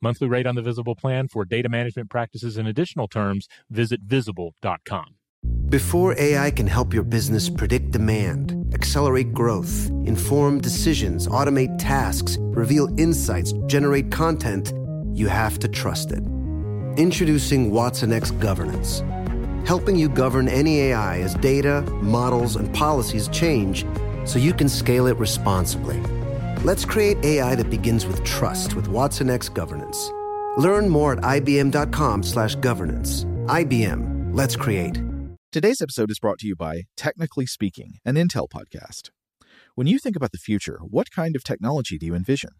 Monthly rate on the Visible plan for data management practices and additional terms, visit visible.com. Before AI can help your business predict demand, accelerate growth, inform decisions, automate tasks, reveal insights, generate content, you have to trust it. Introducing Watson X Governance, helping you govern any AI as data, models, and policies change so you can scale it responsibly. Let's create AI that begins with trust with Watson X Governance. Learn more at ibm.com/governance. IBM. Let's create. Today's episode is brought to you by Technically Speaking, an Intel podcast. When you think about the future, what kind of technology do you envision?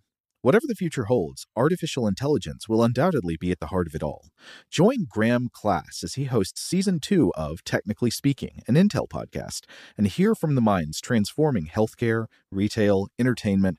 Whatever the future holds, artificial intelligence will undoubtedly be at the heart of it all. Join Graham Class as he hosts season two of Technically Speaking, an Intel podcast, and hear from the minds transforming healthcare, retail, entertainment,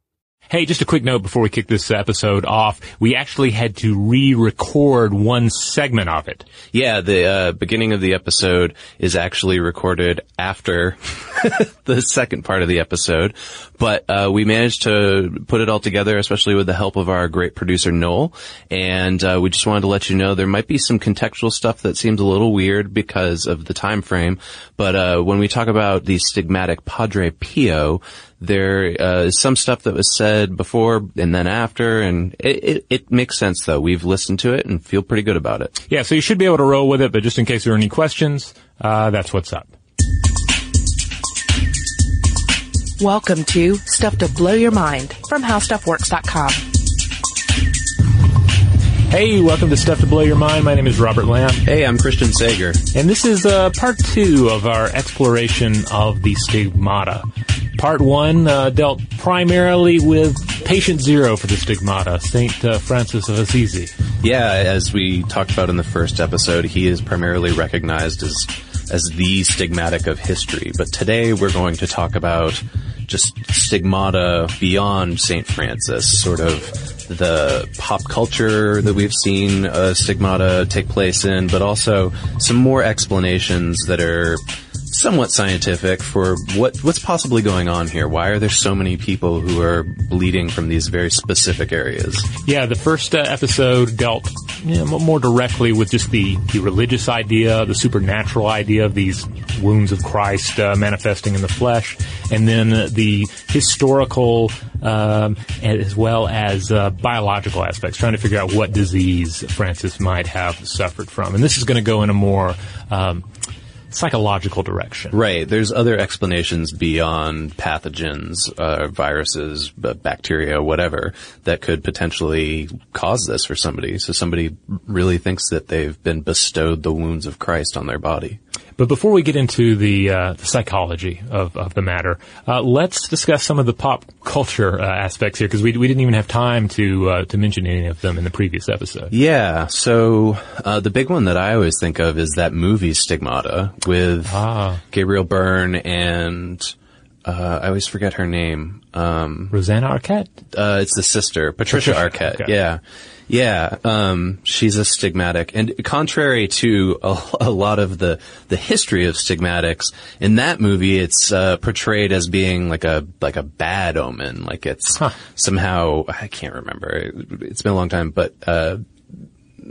Hey, just a quick note before we kick this episode off. We actually had to re-record one segment of it. Yeah, the uh, beginning of the episode is actually recorded after the second part of the episode, but uh, we managed to put it all together, especially with the help of our great producer Noel. And uh, we just wanted to let you know there might be some contextual stuff that seems a little weird because of the time frame. But uh, when we talk about the stigmatic Padre Pio, there uh, is some stuff that was said before and then after, and it, it, it, makes sense though. We've listened to it and feel pretty good about it. Yeah, so you should be able to roll with it, but just in case there are any questions, uh, that's what's up. Welcome to Stuff to Blow Your Mind from HowStuffWorks.com. Hey, welcome to Stuff to Blow Your Mind. My name is Robert Lamb. Hey, I'm Christian Sager. And this is uh, part two of our exploration of the stigmata. Part one uh, dealt primarily with patient zero for the stigmata, St. Uh, Francis of Assisi. Yeah, as we talked about in the first episode, he is primarily recognized as as the stigmatic of history. But today we're going to talk about just stigmata beyond St. Francis, sort of the pop culture that we've seen uh, stigmata take place in, but also some more explanations that are somewhat scientific for what what's possibly going on here. Why are there so many people who are bleeding from these very specific areas? Yeah, the first uh, episode dealt you know, more directly with just the, the religious idea, the supernatural idea of these wounds of Christ uh, manifesting in the flesh, and then the historical um, as well as uh, biological aspects, trying to figure out what disease Francis might have suffered from. And this is going to go in a more um, psychological direction. Right. There's other explanations beyond pathogens, uh, viruses, bacteria, whatever, that could potentially cause this for somebody. So somebody really thinks that they've been bestowed the wounds of Christ on their body. But before we get into the, uh, the psychology of, of the matter, uh, let's discuss some of the pop culture uh, aspects here because we, we didn't even have time to uh, to mention any of them in the previous episode. Yeah. So uh, the big one that I always think of is that movie Stigmata with Ah. Gabriel Byrne and uh, I always forget her name. Um, Rosanna Arquette. uh, it's the sister, Patricia Patricia, Arquette. okay. Yeah. Yeah. Um, she's a stigmatic. And contrary to a, a lot of the, the history of stigmatics, in that movie, it's, uh, portrayed as being like a, like a bad omen. Like it's Huh. somehow, I can't remember. It's been a long time, but, uh,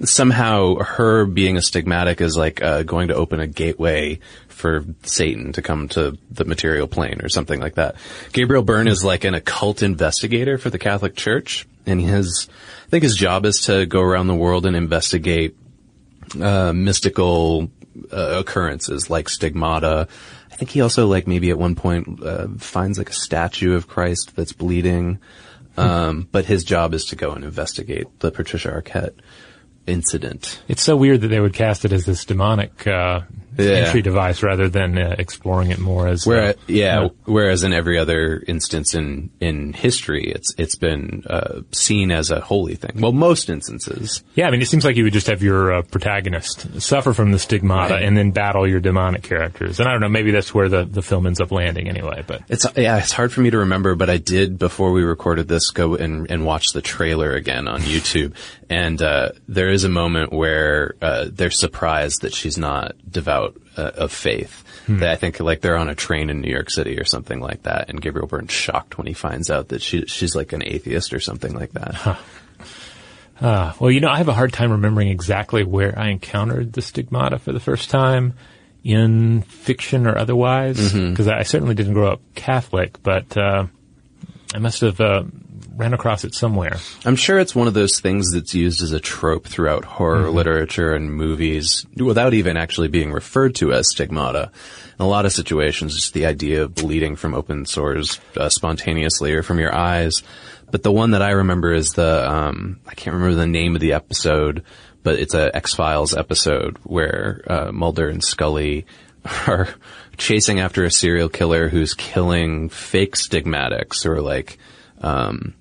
somehow her being a stigmatic is like uh, going to open a gateway for Satan to come to the material plane or something like that. Gabriel Byrne is like an occult investigator for the Catholic Church, and his think his job is to go around the world and investigate uh, mystical uh, occurrences like stigmata. I think he also like maybe at one point uh, finds like a statue of Christ that's bleeding. Um, but his job is to go and investigate the Patricia Arquette incident. It's so weird that they would cast it as this demonic uh, Yeah. entry device rather than uh, exploring it more as. uh, Where, yeah, uh, whereas in every other instance in, in history, it's, it's been, uh, seen as a holy thing. Well, most instances. yeah, I mean, it seems like you would just have your uh, protagonist suffer from the stigmata Right. and then battle your demonic characters. And I don't know, maybe that's where the, the film ends up landing anyway. But It's, yeah, it's hard for me to remember, but I did before we recorded this go and, and watch the trailer again on YouTube. And, uh, there is a moment where, uh, they're surprised that she's not devout uh, of faith. They, I think like they're on a train in New York City or something like that, and Gabriel Byrne's shocked when he finds out that she she's like an atheist or something like that. Uh, well, you know, I have a hard time remembering exactly where I encountered the stigmata for the first time in fiction or otherwise, Mm-hmm. because I certainly didn't grow up Catholic, but uh, I must have uh, ran across it somewhere. I'm sure it's one of those things that's used as a trope throughout horror literature and movies without even actually being referred to as stigmata. In a lot of situations, just the idea of bleeding from open sores uh, spontaneously or from your eyes. But the one that I remember is the, um, I can't remember the name of the episode, but it's a X-Files episode where, uh, Mulder and Scully are chasing after a serial killer who's killing fake stigmatics or like, um,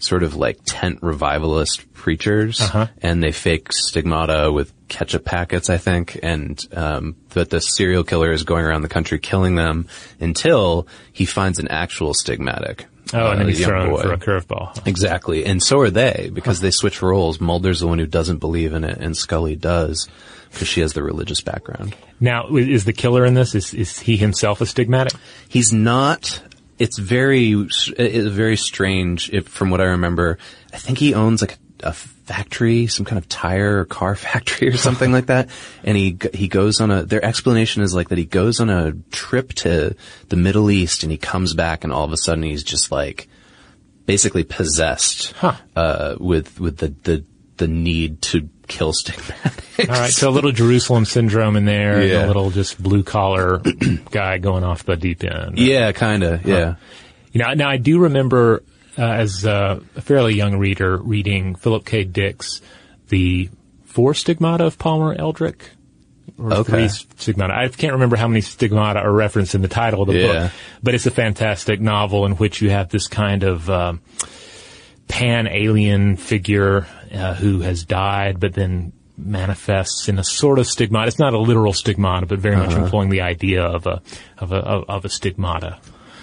sort of like tent revivalist preachers, and they fake stigmata with ketchup packets, I think, and um, that the serial killer is going around the country killing them until he finds an actual stigmatic. Oh, and then uh, he's thrown boy. for a curveball. Exactly, and so are they because they switch roles. Mulder's the one who doesn't believe in it, and Scully does because she has the religious background. Now, is the killer in this? Is is he himself a stigmatic? He's not. It's very, it's very strange. If from what I remember, I think he owns like a factory, some kind of tire or car factory or something like that. And he he goes on a. Their explanation is like that he goes on a trip to the Middle East and he comes back and all of a sudden he's just like basically possessed Huh. uh, with with the the the need to kill stigmatics. All right, so a little Jerusalem syndrome in there, and a little just blue collar guy going off the deep end. Yeah, kind of. Yeah. You know, now I do remember uh, as uh, a fairly young reader reading Philip K. Dick's The Four Stigmata of Palmer Eldritch. Or Okay. three stigmata. I can't remember how many stigmata are referenced in the title of the Yeah. book, but it's a fantastic novel in which you have this kind of um, pan alien figure uh, who has died, but then manifests in a sort of stigmata. It's not a literal stigmata, but very much employing the idea of a of a of, a stigmata.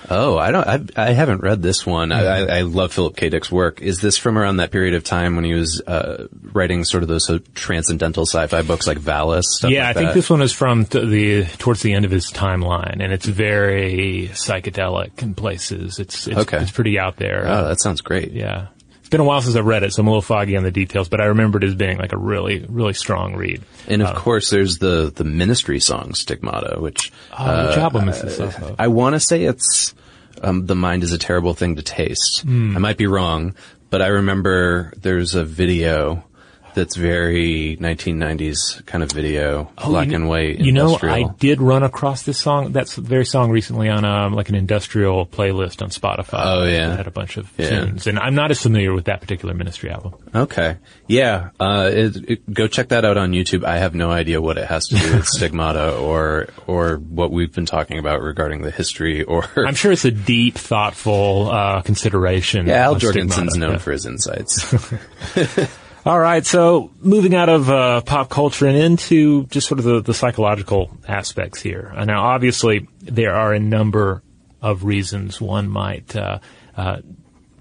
Oh, I don't. I've, I haven't read this one. I, I, I love Philip K. Dick's work. Is this from around that period of time when he was uh, writing sort of those uh, transcendental sci-fi books like Valis? Stuff yeah, like I think that? this one is from the towards the end of his timeline, and it's very psychedelic in places. It's it's, Okay. it's pretty out there. Oh, that sounds great. yeah, it's been a while since I've read it, so I'm a little foggy on the details, but I remember it as being like a really really strong read. And Uh, of course, there's the the Ministry song Stigmata, which Oh, which album is this of? I want to say it's um, "The Mind Is a Terrible Thing to Taste." Hmm. I might be wrong, but I remember there's a video that's very 1990s kind of video, black Oh, you and white. You know. I did run across this song, that very song recently on um, like an industrial playlist on Spotify. Oh, yeah. had a bunch of Yeah. tunes, and I'm not as familiar with that particular Ministry album. Okay. Yeah. Uh, it, it, go check that out on YouTube. I have no idea what it has to do with stigmata or, or what we've been talking about regarding the history or. I'm sure it's a deep, thoughtful uh, consideration. yeah, Al Jourgensen's known Yeah. for his insights. All right, so moving out of uh, pop culture and into just sort of the, the psychological aspects here. Uh, now, obviously, there are a number of reasons one might uh, uh,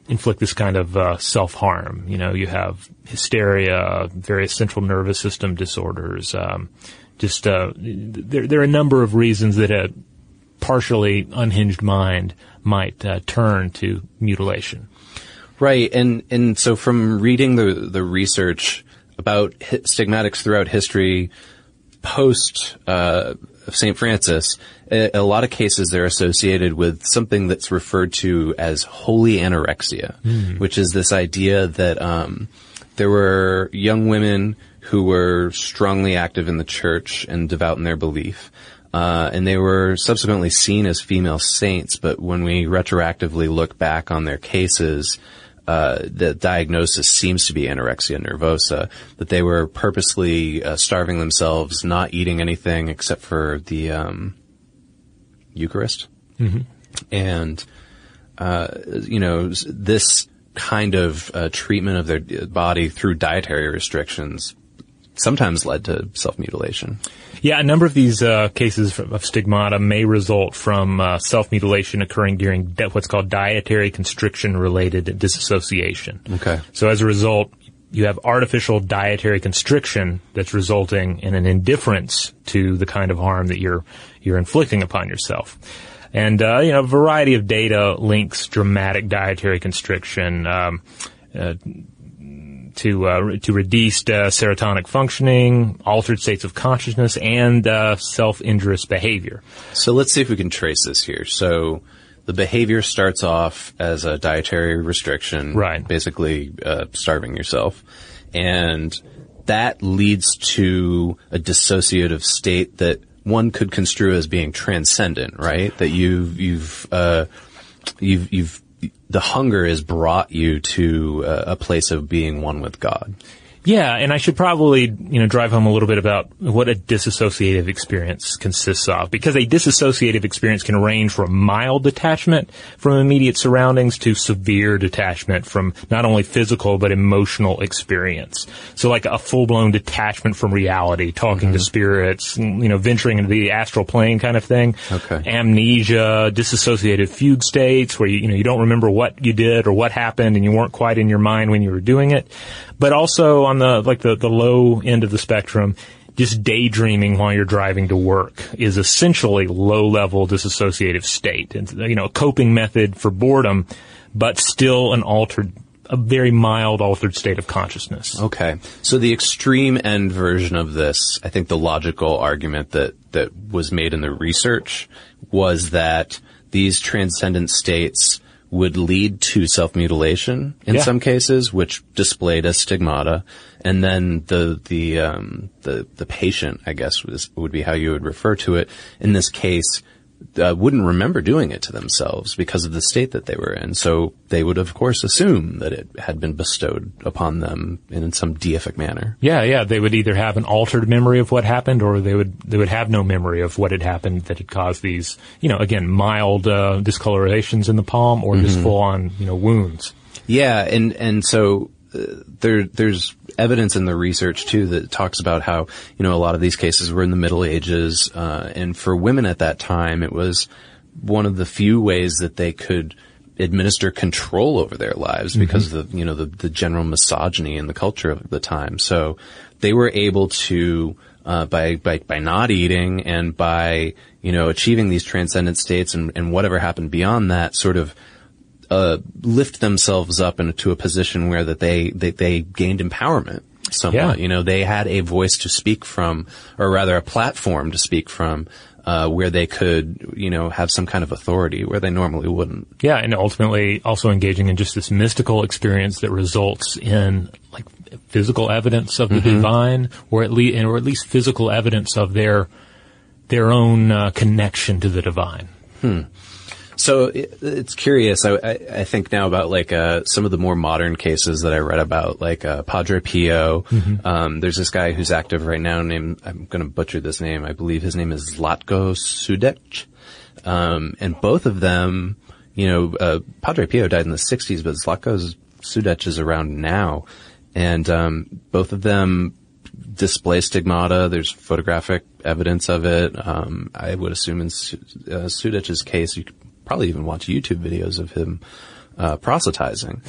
inflict this kind of uh, self harm. You know, you have hysteria, various central nervous system disorders. Um, just uh, there, there are a number of reasons that a partially unhinged mind might uh, turn to mutilation. Right, and and so from reading the the research about stigmatics throughout history, post uh, St. Francis, a, a, lot of cases they're associated with something that's referred to as holy anorexia, mm. which is this idea that um, there were young women who were strongly active in the church and devout in their belief. Uh, and they were subsequently seen as female saints, but when we retroactively look back on their cases, uh, the diagnosis seems to be anorexia nervosa, that they were purposely uh, starving themselves, not eating anything except for the um, Eucharist. Mm-hmm. And, uh, you know, this kind of uh, treatment of their body through dietary restrictions sometimes led to self-mutilation. Yeah, a number of these uh, cases of stigmata may result from uh, self-mutilation occurring during what's called dietary constriction-related disassociation. Okay. So as a result, you have artificial dietary constriction that's resulting in an indifference to the kind of harm that you're you're inflicting upon yourself. And uh, you know, a variety of data links dramatic dietary constriction. Um, uh, to uh, to reduced uh, serotonic functioning, altered states of consciousness, and uh, self-injurious behavior. So let's see if we can trace this here. So the behavior starts off as a dietary restriction, right? Basically, uh, starving yourself, and that leads to a dissociative state that one could construe as being transcendent, right? That you've you've uh, you've you've the hunger has brought you to a place of being one with God. Yeah, and I should probably, you know, drive home a little bit about what a disassociative experience consists of, because a disassociative experience can range from mild detachment from immediate surroundings to severe detachment from not only physical but emotional experience. So like a full-blown detachment from reality, talking mm-hmm. to spirits, you know, venturing into the astral plane kind of thing. Okay. Amnesia, dissociative fugue states where you, you know, you don't remember what you did or what happened and you weren't quite in your mind when you were doing it but also on the like the the low end of the spectrum, just daydreaming while you're driving to work is essentially low level dissociative state. And, you know, a coping method for boredom, but still an altered, a very mild altered state of consciousness. Okay. So the extreme end version of this, I think the logical argument that, that was made in the research was that these transcendent states would lead to self-mutilation in yeah. some cases, which displayed as stigmata. And then the, the, um, the, the patient, I guess was, would be how you would refer to it. In this case, uh, wouldn't remember doing it to themselves because of the state that they were in. So they would, of course, assume that it had been bestowed upon them in some deific manner. Yeah, yeah. They would either have an altered memory of what happened, or they would they would have no memory of what had happened that had caused these, you know, again, mild uh, discolorations in the palm or mm-hmm. just full on, you know, wounds. Yeah, and and so there there's evidence in the research too that talks about how you know a lot of these cases were in the Middle Ages, uh, and for women at that time, it was one of the few ways that they could administer control over their lives mm-hmm. because of the you know the, the general misogyny in the culture of the time. So they were able to uh, by by by not eating and by you know achieving these transcendent states and, and whatever happened beyond that sort of uh, lift themselves up into a position where that they, they, they gained empowerment somewhat. Yeah. You know, they had a voice to speak from, or rather a platform to speak from, uh, where they could, you know, have some kind of authority where they normally wouldn't. Yeah, and ultimately also engaging in just this mystical experience that results in like physical evidence of the mm-hmm. divine, or at least, or at least physical evidence of their their own uh, connection to the divine. Hmm. So it's curious. I, I, think now about like uh, some of the more modern cases that I read about, like uh, Padre Pio. Mm-hmm. Um, there's this guy who's active right now named I'm going to butcher this name. I believe his name is Zlatko Sudec. Um, and both of them, you know, uh, Padre Pio died in the 60s, but Zlatko Sudec is around now, and um, both of them display stigmata. There's photographic evidence of it. Um, I would assume in uh, case, you probably even watch YouTube videos of him uh, proselytizing.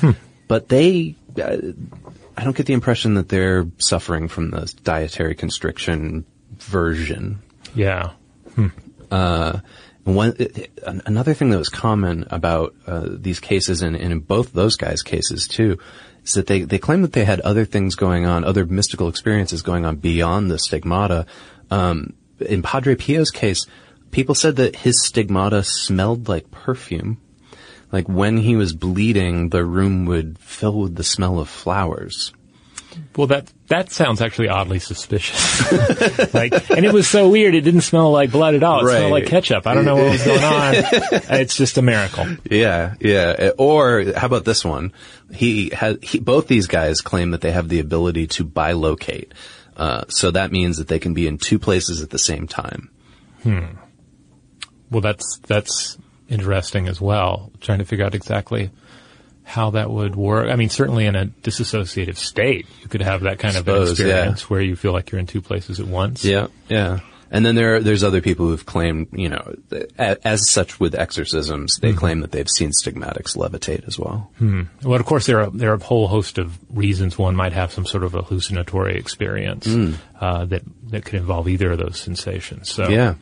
But they, uh, I don't get the impression that they're suffering from the dietary constriction version. Yeah. Uh, one, an- another thing that was common about uh, these cases, and, and in both those guys' cases too, is that they, they claim that they had other things going on, other mystical experiences going on beyond the stigmata. Um, in Padre Pio's case, people said that his stigmata smelled like perfume. Like when he was bleeding, the room would fill with the smell of flowers. Well, that that sounds actually oddly suspicious. like, and it was so weird. It didn't smell like blood at all. It smelled like ketchup. I don't know what was going on. it's just a miracle. Yeah, yeah. Or how about this one? He had he, both these guys claim that they have the ability to bilocate. Uh, so that means that they can be in two places at the same time. Well, that's that's interesting as well. Trying to figure out exactly how that would work. I mean, certainly in a disassociative state, you could have that kind of Suppose, yeah. experience where you feel like you're in two places at once. Yeah, yeah. And then there, there's other people who've claimed, you know, as, as such with exorcisms, they hmm. claim that they've seen stigmatics levitate as well. Hmm. Well, of course, there are there are a whole host of reasons one might have some sort of a hallucinatory experience hmm. uh, that that could involve either of those sensations. So, Yeah.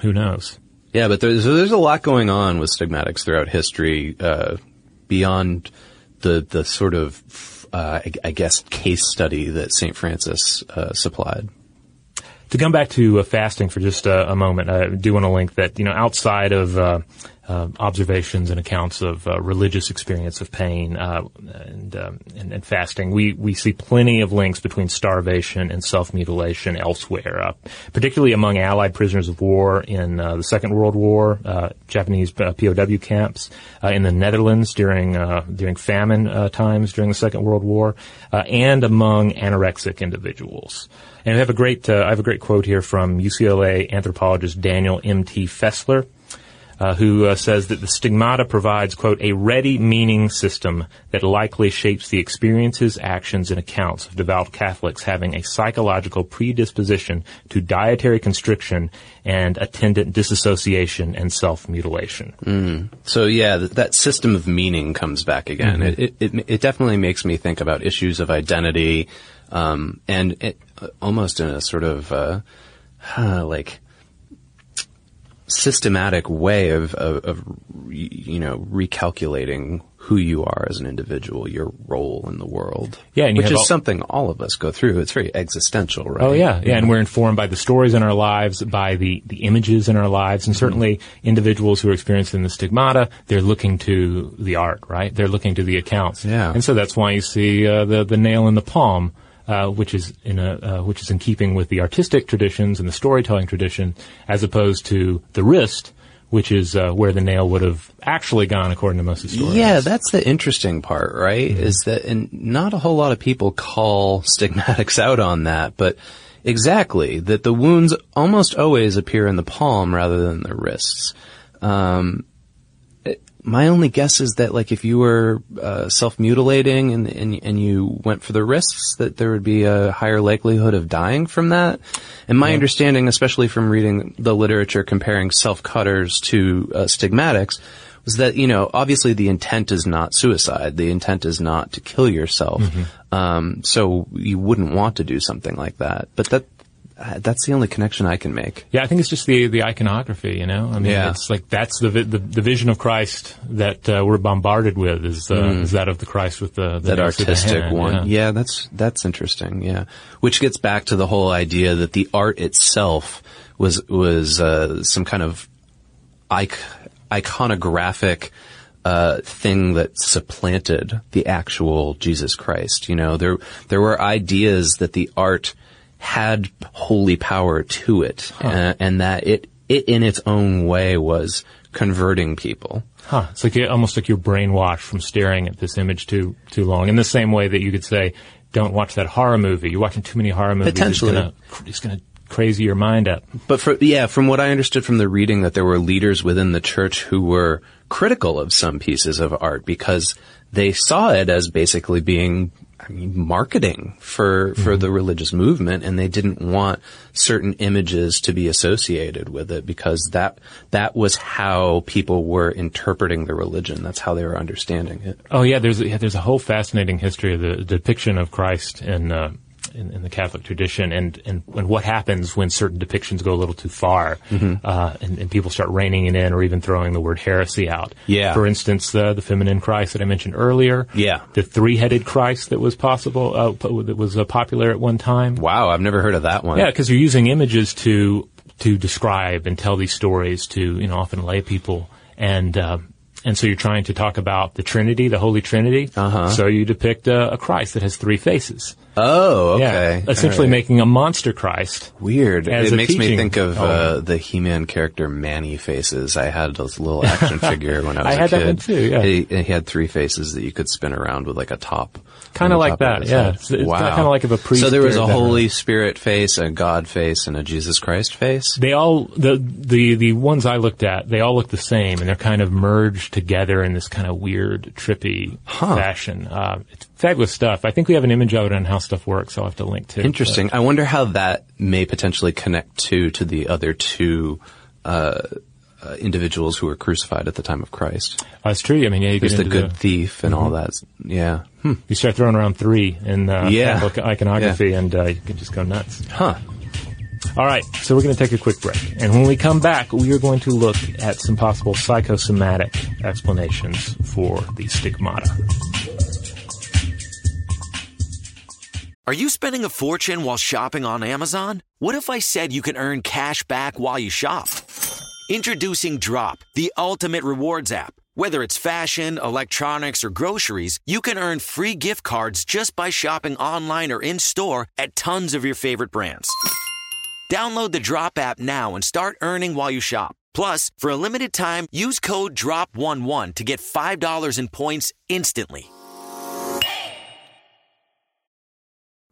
who knows? Yeah, but there's, there's a lot going on with stigmatics throughout history, uh, beyond the, the sort of, uh, I, I guess, case study that St. Francis, uh, supplied. To come back to uh, fasting for just uh, a moment, I do want to link that you know outside of uh, observations and accounts of uh, religious experience of pain uh, and, um, and and fasting, we we see plenty of links between starvation and self mutilation elsewhere, uh, particularly among Allied prisoners of war in uh, the Second World War, Japanese POW camps in the Netherlands during during famine times during the Second World War, and among anorexic individuals. And I have a great, I have a great quote here from UCLA anthropologist Daniel M.T. Fessler, uh, who uh, says that the stigmata provides, quote, a ready meaning system that likely shapes the experiences, actions, and accounts of devout Catholics having a psychological predisposition to dietary constriction and attendant disassociation and self-mutilation. So yeah, th- that system of meaning comes back again. It, it, it, it definitely makes me think about issues of identity, um, and it, uh, almost in a sort of, uh, like, systematic way of, of, of, you know, recalculating who you are as an individual, your role in the world. Yeah, which is all- something all of us go through. It's very existential, right? Oh yeah, yeah, and we're informed by the stories in our lives, by the the images in our lives, and certainly individuals who are experiencing the stigmata, they're looking to the art, right? They're looking to the accounts, Yeah. and so that's why you see uh, the the nail in the palm. Uh, which is in a uh, which is in keeping with the artistic traditions and the storytelling tradition, as opposed to the wrist, which is uh, where the nail would have actually gone, according to most historians. Yeah, that's the interesting part, right? Is that, and not a whole lot of people call stigmatics out on that, but exactly, that the wounds almost always appear in the palm rather than the wrists. Um, my only guess is that, like, if you were uh, self-mutilating and, and and you went for the risks that there would be a higher likelihood of dying from that. And my understanding, especially from reading the literature comparing self-cutters to uh, stigmatics, was that you know obviously the intent is not suicide. The intent is not to kill yourself. Um, so you wouldn't want to do something like that. But that uh, that's the only connection I can make. Yeah, I think it's just the the iconography. You know, I mean, Yeah. it's like that's the vi- the, the vision of Christ that uh, we're bombarded with is uh, is that of the Christ with the, the Mm. that through the artistic one. Yeah. Yeah. that's that's interesting. Yeah, which gets back to the whole idea that the art itself was was uh, some kind of ic- iconographic uh, thing that supplanted the actual Jesus Christ. You know, there there were ideas that the art had holy power to it, uh, and that it it in its own way was converting people. Huh. It's like almost like you're brainwashed from staring at this image too too long. In the same way that you could say, "Don't watch that horror movie. You're watching too many horror movies. Potentially. it's it's gonna crazy your mind up." But for, yeah, from what I understood from the reading that there were leaders within the church who were critical of some pieces of art because they saw it as basically being I mean, marketing for for Mm-hmm. the religious movement, and they didn't want certain images to be associated with it because that that was how people were interpreting the religion. That's how they were understanding it. Oh yeah, there's a, yeah, there's a whole fascinating history of the depiction of Christ in, uh, in in the Catholic tradition, and, and and what happens when certain depictions go a little too far, Mm-hmm. uh, and, and people start reining it in, or even throwing the word heresy out. Yeah. For instance, the the feminine Christ that I mentioned earlier. Yeah. The three-headed Christ that was possible, uh, that was uh, popular at one time. Wow, I've never heard of that one. Yeah, because you're using images to to describe and tell these stories to you know often lay people, and uh, and so you're trying to talk about the Trinity, the Holy Trinity. Uh-huh. So you depict a, a Christ that has three faces. Oh, okay. Yeah, essentially All right. making a monster Christ. Weird. it a makes me think of uh, the He-Man character Man-E-Faces. I had this little action figure when I was I a had kid. that one too, yeah. He, he had three faces that you could spin around with like a top. Kinda like that, yeah. It's- it's wow. kinda like if a priest So there was a that. Holy Spirit face, a God face, and a Jesus Christ face. They all the the the ones I looked at, they all look the same, and they're kind of merged together in this kind of weird, trippy fashion. Uh, it's fabulous stuff. I think we have an image of it on how stuff works. I'll have to link to. It. Interesting. I wonder how that may potentially connect to to the other two uh, uh, individuals who were crucified at the time of Christ. Uh, it's true. I mean, yeah, you There's the good thief and all that. Yeah. Hmm. You start throwing around three in uh, Yeah. Iconography, and uh, you can just go nuts. Huh. All right, so we're going to take a quick break, and when we come back, we are going to look at some possible psychosomatic explanations for the stigmata. Are you spending a fortune while shopping on Amazon? What if I said you can earn cash back while you shop? Introducing Drop, the ultimate rewards app. Whether it's fashion, electronics, or groceries, you can earn free gift cards just by shopping online or in store at tons of your favorite brands. Download the Drop app now and start earning while you shop. Plus, for a limited time, use code DROP11 to get $5 in points instantly.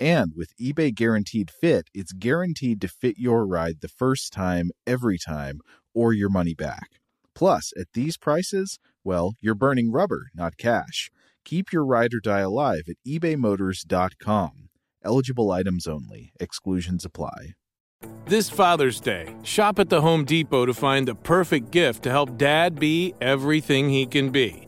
And with eBay Guaranteed Fit, it's guaranteed to fit your ride the first time, every time, or your money back. Plus, at these prices, well, you're burning rubber, not cash. Keep your ride or die alive at ebaymotors.com. Eligible items only, exclusions apply. This Father's Day, shop at the Home Depot to find the perfect gift to help dad be everything he can be.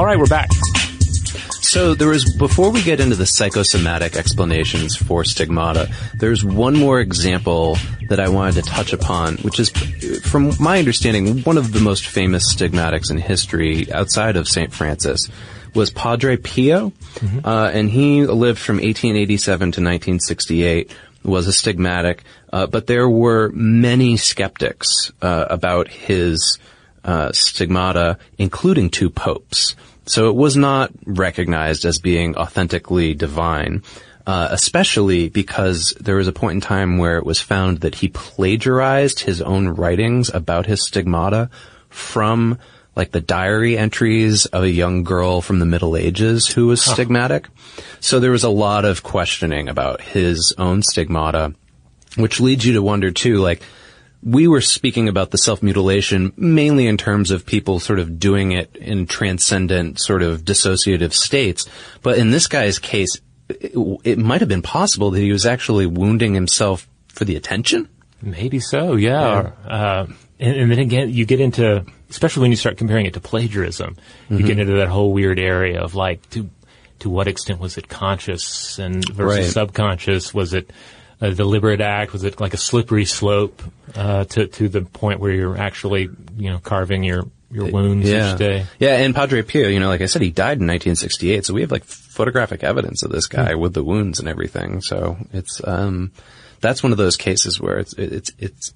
All right, we're back. So there is, before we get into the psychosomatic explanations for stigmata, there's one more example that I wanted to touch upon, which is, from my understanding, one of the most famous stigmatics in history outside of St. Francis was Padre Pio, uh, and he lived from 1887 to 1968, was a stigmatic, uh, but there were many skeptics uh, about his uh, stigmata, including two popes. So it was not recognized as being authentically divine, uh, especially because there was a point in time where it was found that he plagiarized his own writings about his stigmata from like the diary entries of a young girl from the Middle Ages who was stigmatic. So there was a lot of questioning about his own stigmata, which leads you to wonder too, like, we were speaking about the self-mutilation mainly in terms of people sort of doing it in transcendent sort of dissociative states. But in this guy's case, it, it might have been possible that he was actually wounding himself for the attention. Maybe so, yeah. Or, uh, and, and then again, you get into, especially when you start comparing it to plagiarism, you get into that whole weird area of like, to to what extent was it conscious and versus Right. subconscious? Was it a deliberate act? Was it like a slippery slope uh, to to the point where you're actually, you know, carving your your wounds yeah. each day? Yeah, and Padre Pio, you know, like I said, he died in 1968, so we have like photographic evidence of this guy with the wounds and everything. So it's um, that's one of those cases where it's it's it's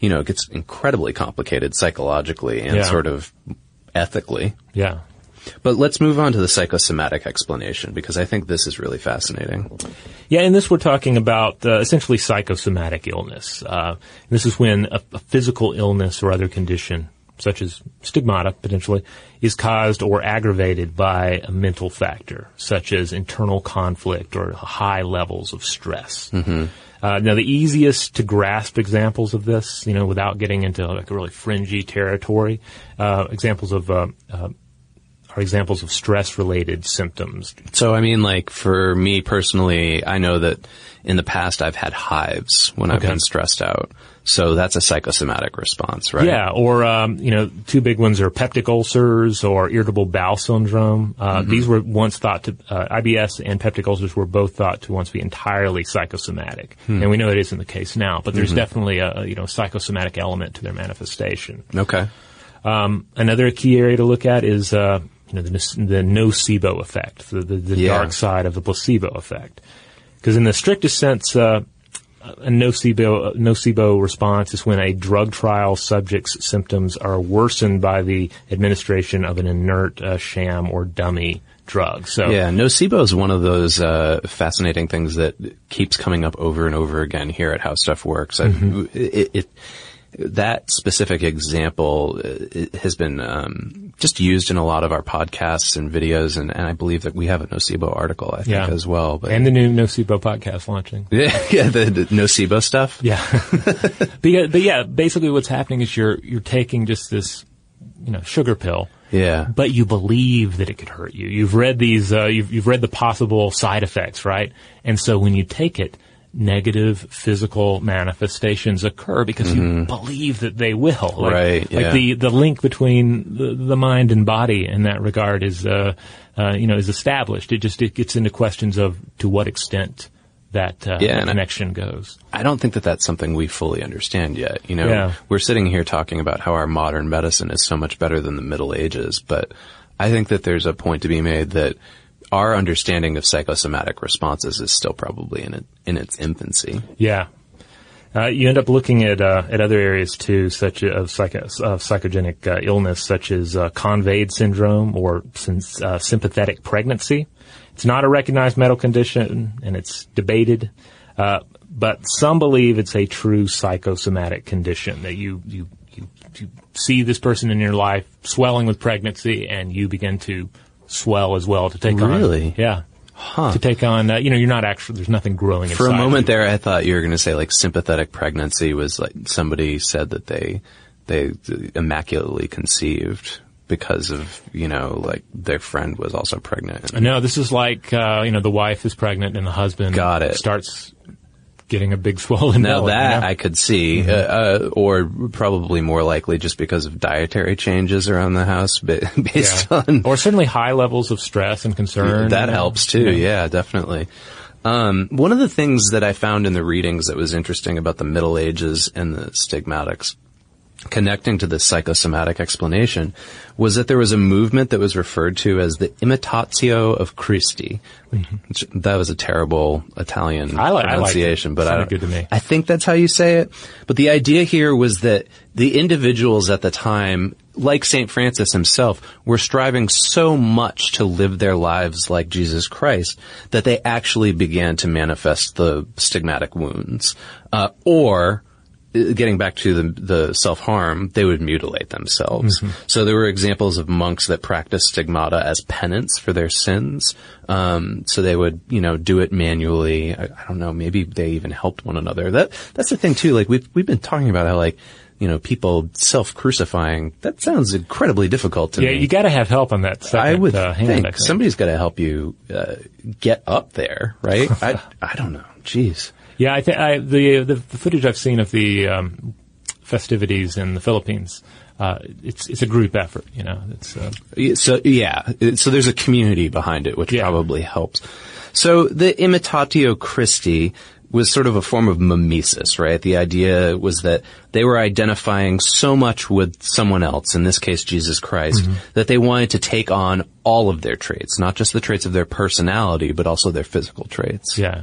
you know it gets incredibly complicated psychologically and Yeah. sort of ethically. Yeah. But let's move on to the psychosomatic explanation because I think this is really fascinating. Yeah, in this we're talking about uh, essentially psychosomatic illness. Uh, this is when a, a physical illness or other condition, such as stigmata potentially, is caused or aggravated by a mental factor, such as internal conflict or high levels of stress. Uh, now, the easiest to grasp examples of this, you know, without getting into like a really fringy territory, uh, examples of uh, uh, are examples of stress-related symptoms. So I mean, like for me personally, I know that in the past I've had hives when I've been stressed out. So that's a psychosomatic response, right? Yeah, or um, you know, two big ones are peptic ulcers or irritable bowel syndrome. Uh, Mm-hmm. These were once thought to uh, IBS and peptic ulcers were both thought to once be entirely psychosomatic, Hmm. and we know it isn't the case now. But there's Mhm. definitely a a, you know psychosomatic element to their manifestation. Okay. Um, another key area to look at is uh, you know the, the nocebo effect, the, the, the Yeah. dark side of the placebo effect. Because in the strictest sense, uh, a nocebo, nocebo response is when a drug trial subject's symptoms are worsened by the administration of an inert, uh, sham, or dummy drug. So Yeah, nocebo is one of those uh, fascinating things that keeps coming up over and over again here at How Stuff Works. I- Mhm. It, it, that specific example uh, has been um, just used in a lot of our podcasts and videos, and, and I believe that we have a nocebo article, I think, Yeah. as well. But and the new nocebo podcast launching. yeah, yeah, the, the nocebo stuff. Yeah. but, yeah, but yeah, basically what's happening is you're you're taking just this, you know, sugar pill. Yeah. But you believe that it could hurt you. You've read these. Uh, you've you've read the possible side effects, right? And so when you take it, negative physical manifestations occur because you Mhm. believe that they will. Like, Right, Like the the link between the, the mind and body in that regard is, uh, uh, you know, is established. It just it gets into questions of to what extent that uh, Yeah, and I- connection goes. I don't think that that's something we fully understand yet. You know, Yeah. we're sitting here talking about how our modern medicine is so much better than the Middle Ages, but I think that there's a point to be made that our understanding of psychosomatic responses is still probably in it, in its infancy. Yeah. Uh, you end up looking at uh, at other areas too, such of, psycho, of psychogenic uh, illness, such as uh, Couvade syndrome or uh, sympathetic pregnancy. It's not a recognized medical condition, and it's debated. Uh, but some believe it's a true psychosomatic condition that you you you, you see this person in your life swelling with pregnancy, and you begin to swell as well to take on. Really? Yeah. Huh. To take on, uh, you know, you're not actually, there's nothing growing For a moment there, I thought you were going to say like sympathetic pregnancy was like somebody said that they they immaculately conceived because of you know like their friend was also pregnant. No, this is like, uh, you know, the wife is pregnant and the husband Got it. starts getting a big swollen Now belly, you that know? I could see, uh, uh, or probably more likely just because of dietary changes around the house, ba- based Yeah. on or certainly high levels of stress and concern. That you know? helps too. Yeah, definitely. Um, one of the things that I found in the readings that was interesting about the Middle Ages and the stigmatics, connecting to the psychosomatic explanation, was that there was a movement that was referred to as the imitatio of Christi. Which, that was a terrible Italian Mm-hmm. I like- I liked it. pronunciation, but I good to me. I think that's how you say it. But the idea here was that the individuals at the time, like St. Francis himself, were striving so much to live their lives like Jesus Christ that they actually began to manifest the stigmatic wounds. Uh, or, getting back to the, the self-harm, they would mutilate themselves. So there were examples of monks that practiced stigmata as penance for their sins. Um, so they would, you know, do it manually. I, I don't know, maybe they even helped one another. That, that's the thing too, like we've, we've been talking about how like, you know, people self-crucifying, that sounds incredibly difficult to Yeah, me. you got to have help on that second I would uh, think. somebody's got to help you uh, get up there, right? I I don't know. Jeez. Yeah, I think I, the, the the footage I've seen of the um, festivities in the Philippines, uh, it's it's a group effort. You know, it's uh, So yeah, so there's a community behind it, which probably helps. So the imitatio Christi was sort of a form of mimesis, right? The idea was that they were identifying so much with someone else, in this case Jesus Christ, that they wanted to take on all of their traits, not just the traits of their personality, but also their physical traits. Yeah.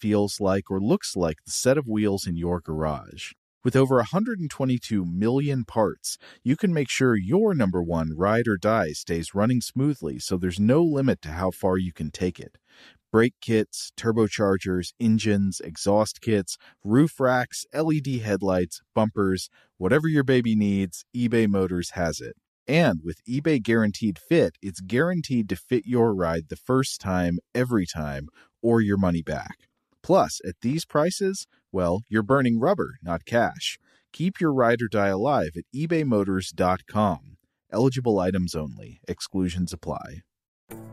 feels like, or looks like the set of wheels in your garage. With over 122 million parts, you can make sure your number one ride or die stays running smoothly so there's no limit to how far you can take it. Brake kits, turbochargers, engines, exhaust kits, roof racks, LED headlights, bumpers, whatever your baby needs, eBay Motors has it. And with eBay Guaranteed Fit, it's guaranteed to fit your ride the first time, every time, or your money back. Plus, at these prices, well, you're burning rubber, not cash. Keep your ride or die alive at ebaymotors.com. Eligible items only, exclusions apply.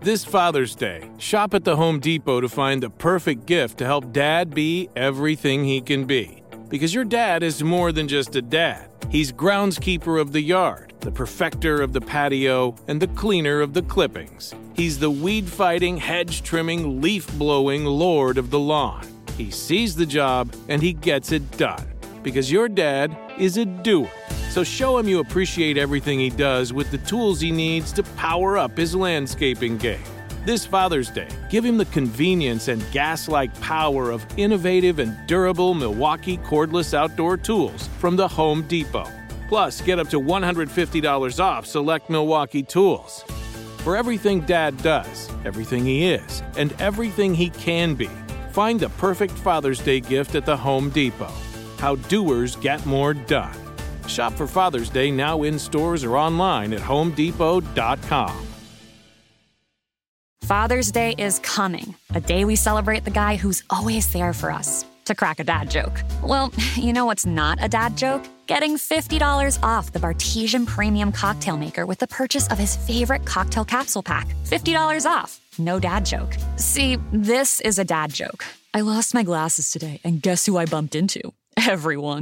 This Father's Day, shop at the Home Depot to find the perfect gift to help dad be everything he can be. Because your dad is more than just a dad. He's groundskeeper of the yard, the perfecter of the patio, and the cleaner of the clippings. He's the weed fighting, hedge trimming, leaf blowing lord of the lawn. He sees the job and he gets it done. Because your dad is a doer. So show him you appreciate everything he does with the tools he needs to power up his landscaping game. This Father's Day, give him the convenience and gas like power of innovative and durable Milwaukee cordless outdoor tools from the Home Depot. Plus, get up to $150 off select Milwaukee tools. For everything Dad does, everything he is, and everything he can be, find the perfect Father's Day gift at the Home Depot. How doers get more done. Shop for Father's Day now in stores or online at homedepot.com. Father's Day is coming, a day we celebrate the guy who's always there for us. To crack a dad joke. Well, you know what's not a dad joke? Getting $50 off the Bartesian Premium Cocktail Maker with the purchase of his favorite cocktail capsule pack. $50 off. no dad joke. See, this is a dad joke. I lost my glasses today, and guess who I bumped into? Everyone.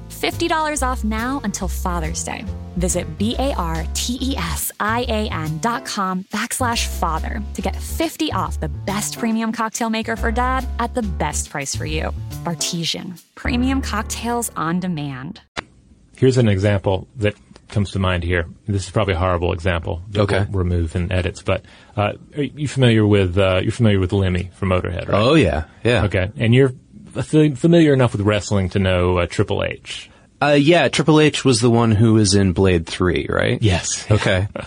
$50 off now until Father's Day. Visit B-A-R-T-E-S-I-A-N dot com backslash father to get 50 off the best premium cocktail maker for dad at the best price for you. Bartesian. Premium cocktails on demand. Here's an example that comes to mind here. This is probably a horrible example. that Okay. we'll remove in edits, but uh, are you familiar with uh, you're familiar with Lemmy from Motorhead, right? Oh yeah, yeah. Okay, and you're familiar enough with wrestling to know uh, Triple H. Uh, yeah, Triple H was the one who was in Blade 3, right? Yes. Okay.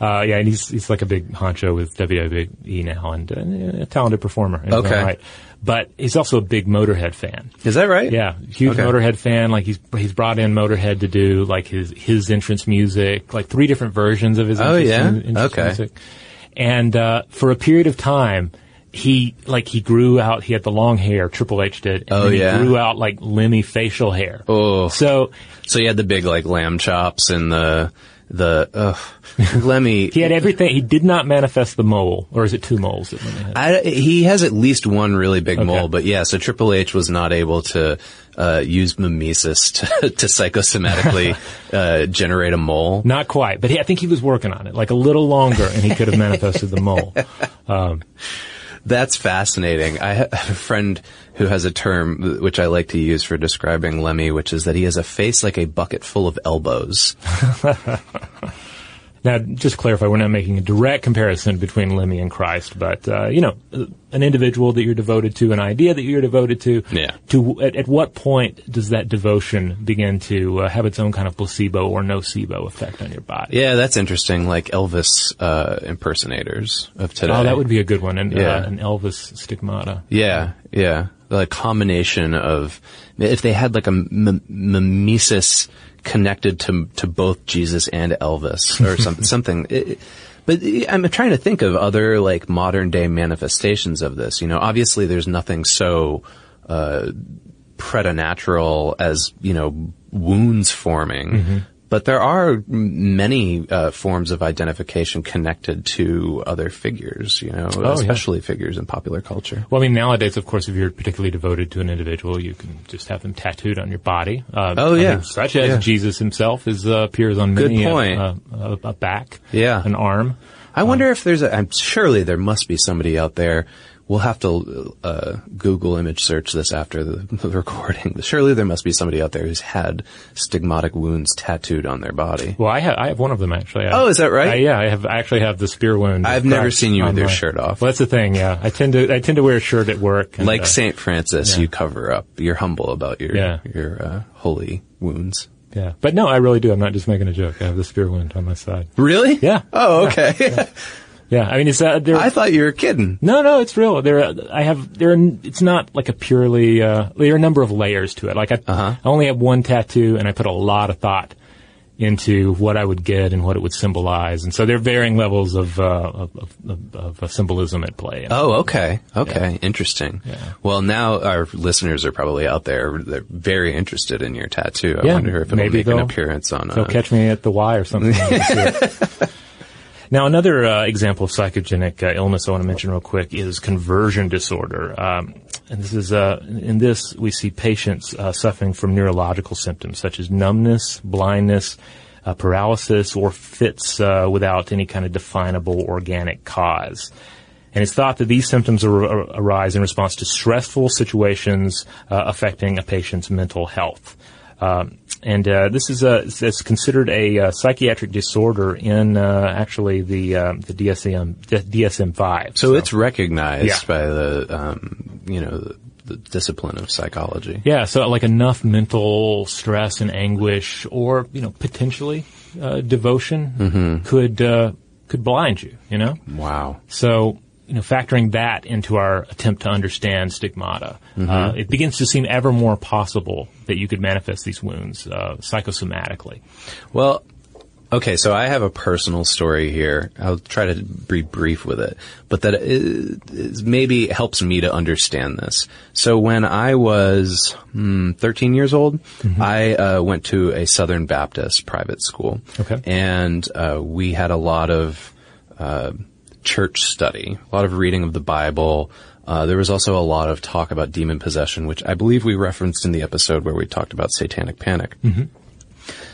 Uh, yeah, and he's he's like a big honcho with WWE now, and uh, a talented performer. in his own Okay. right. But he's also a big Motorhead fan. Is that right? Yeah, huge Okay. Motorhead fan. Like he's he's brought in Motorhead to do like his his entrance music, like three different versions of his. Oh, entrance, yeah? Okay. music. And uh, for a period of time, he like he grew out. He had the long hair. Triple H did. And Oh, then he yeah? grew out like Lemmy facial hair. Oh. So So you had the big like lamb chops and the the ugh. Lemmy. he had everything. He did not manifest the mole, or is it two moles that Lemmy had? I, he has at least one really big Okay. mole, but yeah, so Triple H was not able to uh, use mimesis to, to psychosomatically uh, generate a mole. Not quite, but he, I think he was working on it, like a little longer, and he could have manifested the mole. Um, That's fascinating. I have a friend who has a term which I like to use for describing Lemmy, which is that he has a face like a bucket full of elbows. Now, just clarify, we're not making a direct comparison between Lemmy and Christ, but uh, you know, an individual that you're devoted to, an idea that you're devoted to. Yeah. To at, at what point does that devotion begin to uh, have its own kind of placebo or nocebo effect on your body? Yeah, that's interesting. Like Elvis uh, impersonators of today. Oh, that would be a good one, and Yeah. uh, an Elvis stigmata. Yeah, yeah. The combination of if they had like a m- mimesis connected to to both Jesus and Elvis or something something. It, it- but I'm trying to think of other like modern day manifestations of this. You know, obviously there's nothing so uh, preternatural as you know wounds forming. Mm-hmm. But there are many uh, forms of identification connected to other figures, you know, Oh, yeah. especially figures in popular culture. Well, I mean, nowadays, of course, if you're particularly devoted to an individual, you can just have them tattooed on your body. Uh, Oh, yeah. such as Yeah. Jesus himself is uh, appears on Good many a- point. A, a, a back, Yeah. an arm. I wonder if there's a, I'm surely there must be somebody out there. We'll have to, uh, Google image search this after the, the recording. Surely there must be somebody out there who's had stigmatic wounds tattooed on their body. Well, I have I have one of them actually. I- Oh, is that right? I, yeah, I have I actually have the spear wound. I've never seen you with your my- shirt off. Well, that's the thing. Yeah, I tend to I tend to wear a shirt at work. and, like uh, Saint Francis, yeah. you cover up. You're humble about your Yeah. your uh, holy wounds. Yeah, but no, I really do. I'm not just making a joke. I have the spear wound on my side. Really? Yeah. Oh, okay. Yeah, I mean, it's uh, there. I thought you were kidding. No, no, it's real. There, I have there. It's not like a purely. Uh, there are a number of layers to it. Like I, Uh-huh. I only have one tattoo, and I put a lot of thought into what I would get and what it would symbolize, and so there are varying levels of uh, of, of, of, of symbolism at play. Oh, okay. Okay. Interesting. Well, now our listeners are probably out there. They're very interested in your tattoo. I Yeah, wonder if it'll maybe make an appearance on. They'll Uh, catch me at the Y or something. now, another uh, example of psychogenic uh, illness I want to mention real quick is conversion disorder. Um, and this is uh, in this we see patients uh, suffering from neurological symptoms such as numbness, blindness, uh, paralysis, or fits uh, without any kind of definable organic cause. And it's thought that these symptoms ar- ar- arise in response to stressful situations affecting a patient's mental health. Um, and uh, this is a, it's- considered a uh, psychiatric disorder in uh, actually the um, the DSM DSM five. so it's recognized Yeah. by the, um, you know, the, the discipline of psychology. Yeah, so like enough mental stress and anguish, or you know, potentially uh, devotion Mm-hmm. could uh, could blind you. You know, Wow. so you know, factoring that into our attempt to understand stigmata, Mhm. uh, it begins to seem ever more possible that you could manifest these wounds uh, psychosomatically. Well, okay, so I have a personal story here. I'll try to be brief with it, but that is, is maybe helps me to understand this. So when I was hmm, 13 years old, I uh, went to a Southern Baptist private school. Okay. And uh, we had a lot of uh, church study, a lot of reading of the Bible. Uh, there was also a lot of talk about demon possession, which I believe we referenced in the episode where we talked about satanic panic.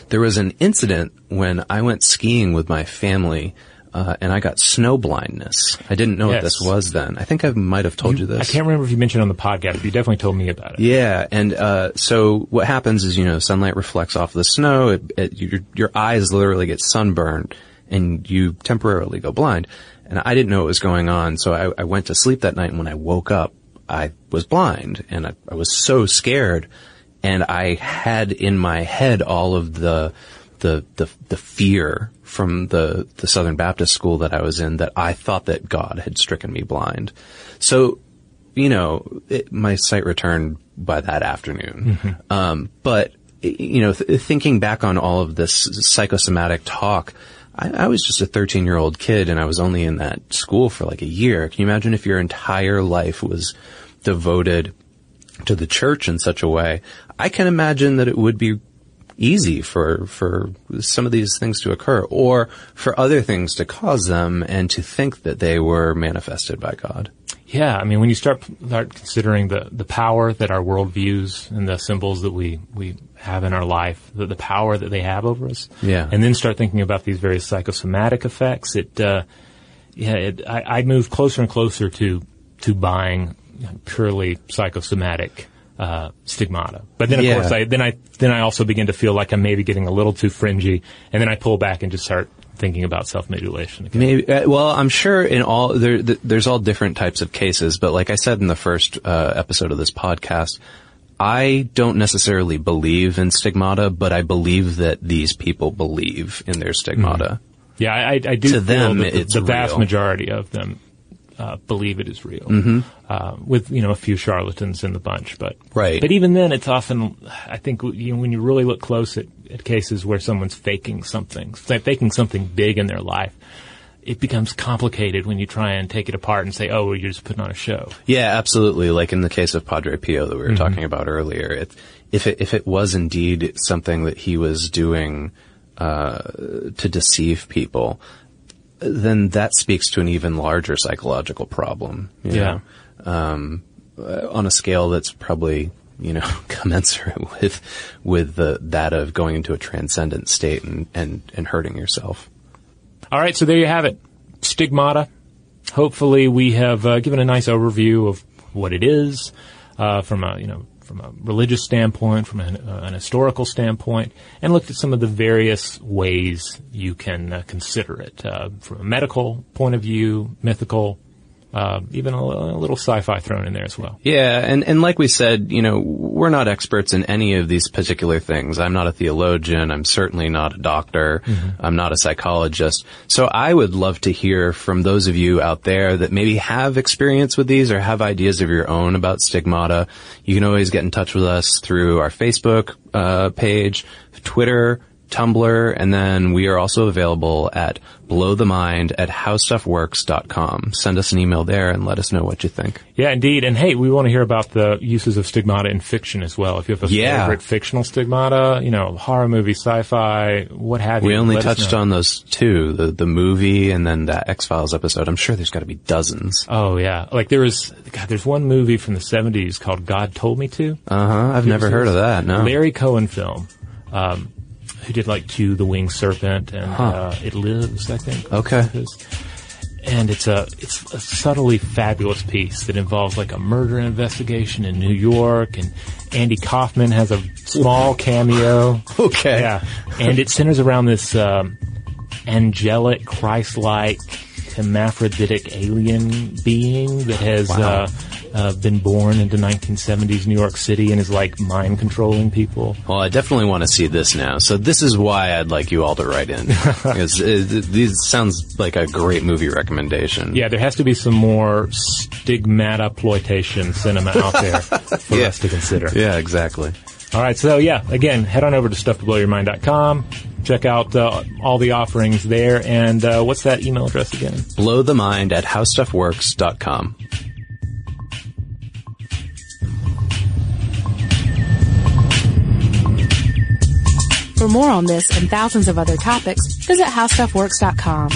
There was an incident when I went skiing with my family, uh, and I got snow blindness. I didn't know what this was then. I think I might have told you, I this. I can't remember if you mentioned it on the podcast, but you definitely told me about it. Yeah, and uh, so what happens is, you know, sunlight reflects off the snow. It, it, your, your eyes literally get sunburned, and you temporarily go blind. And I didn't know what was going on, so I, I went to sleep that night. And when I woke up, I was blind, and I, I was so scared. And I had in my head all of the the the, the fear from the the Southern Baptist school that I was in that I thought that God had stricken me blind. So you know, it, my sight returned by that afternoon. Um, but you know, th- thinking back on all of this psychosomatic talk, I, I was just a 13 year old kid and I was only in that school for like a year. Can you imagine if your entire life was devoted to the church in such a way? I can imagine that it would be easy for for some of these things to occur or for other things to cause them and to think that they were manifested by God. Yeah, I mean, when you start, start considering the, the power that our worldviews and the symbols that we, we have in our life, the, the power that they have over us, Yeah. and then start thinking about these various psychosomatic effects, it, uh, yeah, it, I, I move closer and closer to to buying purely psychosomatic uh, stigmata. But then, of Yeah. course, I then I then I also begin to feel like I'm maybe getting a little too fringy, and then I pull back and just start thinking about self mutilation again. Maybe. Uh, well, I'm sure in all there, th- there's all different types of cases, but like I said in the first uh, episode of this podcast, I don't necessarily believe in stigmata, but I believe that these people believe in their stigmata. Yeah, I, I do To them, the, it's the vast real. majority of them uh, believe it is real. Mhm. Uh, with you know a few charlatans in the bunch, but Right. But even then, it's often I think you know, when you really look close at, at cases where someone's faking something, faking something big in their life, it becomes complicated when you try and take it apart and say, oh, well, you're just putting on a show. Yeah, absolutely. Like in the case of Padre Pio that we were Mhm. talking about earlier, it, if it, if it was indeed something that he was doing, uh, to deceive people, then that speaks to an even larger psychological problem. Yeah. Um, uh, on a scale that's probably, you know, commensurate with, with the, that of going into a transcendent state and, and, and hurting yourself. All right, so there you have it. Stigmata. Hopefully, we have uh, given a nice overview of what it is uh, from a you know from a religious standpoint, from an, uh, an historical standpoint, and looked at some of the various ways you can uh, consider it uh, from a medical point of view, mythical, uh, even a, a little sci-fi thrown in there as well. Yeah, and, and like we said, you know, we're not experts in any of these particular things. I'm not a theologian. I'm certainly not a doctor. I'm not a psychologist. So I would love to hear from those of you out there that maybe have experience with these or have ideas of your own about stigmata. You can always get in touch with us through our Facebook uh, page, Twitter, Tumblr, and then we are also available at blowthemind at howstuffworks.com. Send us an email there and let us know what you think. Yeah, indeed. And hey, we want to hear about the uses of stigmata in fiction as well. If you have a Yeah. favorite fictional stigmata, you know, horror movie, sci-fi, what have you. We only touched on those two, the the movie and then that X Files episode. I'm sure there's got to be dozens. Oh yeah, like there was, God, there's one movie from the '70s called "God Told Me to." Uh huh. I've never heard of that. No. Larry Cohen film, um, who did like Q, the Winged Serpent, and Huh. uh, It Lives, I think. Okay. And it's a it's a subtly fabulous piece that involves like a murder investigation in New York, and Andy Kaufman has a small cameo. Okay. Yeah, and it centers around this um, angelic, Christ-like, hermaphroditic alien being that has Wow. uh, uh, been born into 1970s New York City and is like mind controlling people. Well, I definitely want to see this now. So this is why I'd like you all to write in. because it, it, this sounds like a great movie recommendation. Yeah, there has to be some more stigmata ploitation cinema out there for Yeah. us to consider. Yeah, exactly. All right, so yeah, again, head on over to stufftoblowyourmind.com. Check out uh, all the offerings there. And uh, what's that email address again? Blow the mind at howstuffworks.com. For more on this and thousands of other topics, visit howstuffworks.com.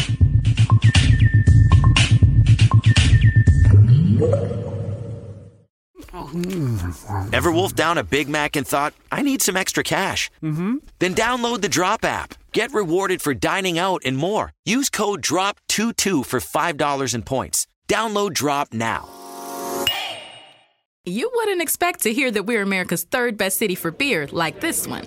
Ever wolfed down a Big Mac and thought, I need some extra cash? Mm-hmm. Then download the Drop app. Get rewarded for dining out and more. Use code DROP22 for $5 in points. Download Drop now. You wouldn't expect to hear that we're America's third best city for beer like this one.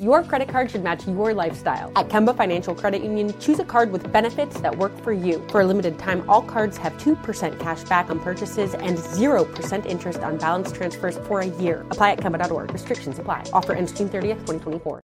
Your credit card should match your lifestyle. At Kemba Financial Credit Union, choose a card with benefits that work for you. For a limited time, all cards have 2% cash back on purchases and 0% interest on balance transfers for a year. Apply at Kemba.org. Restrictions apply. Offer ends June 30th, 2024.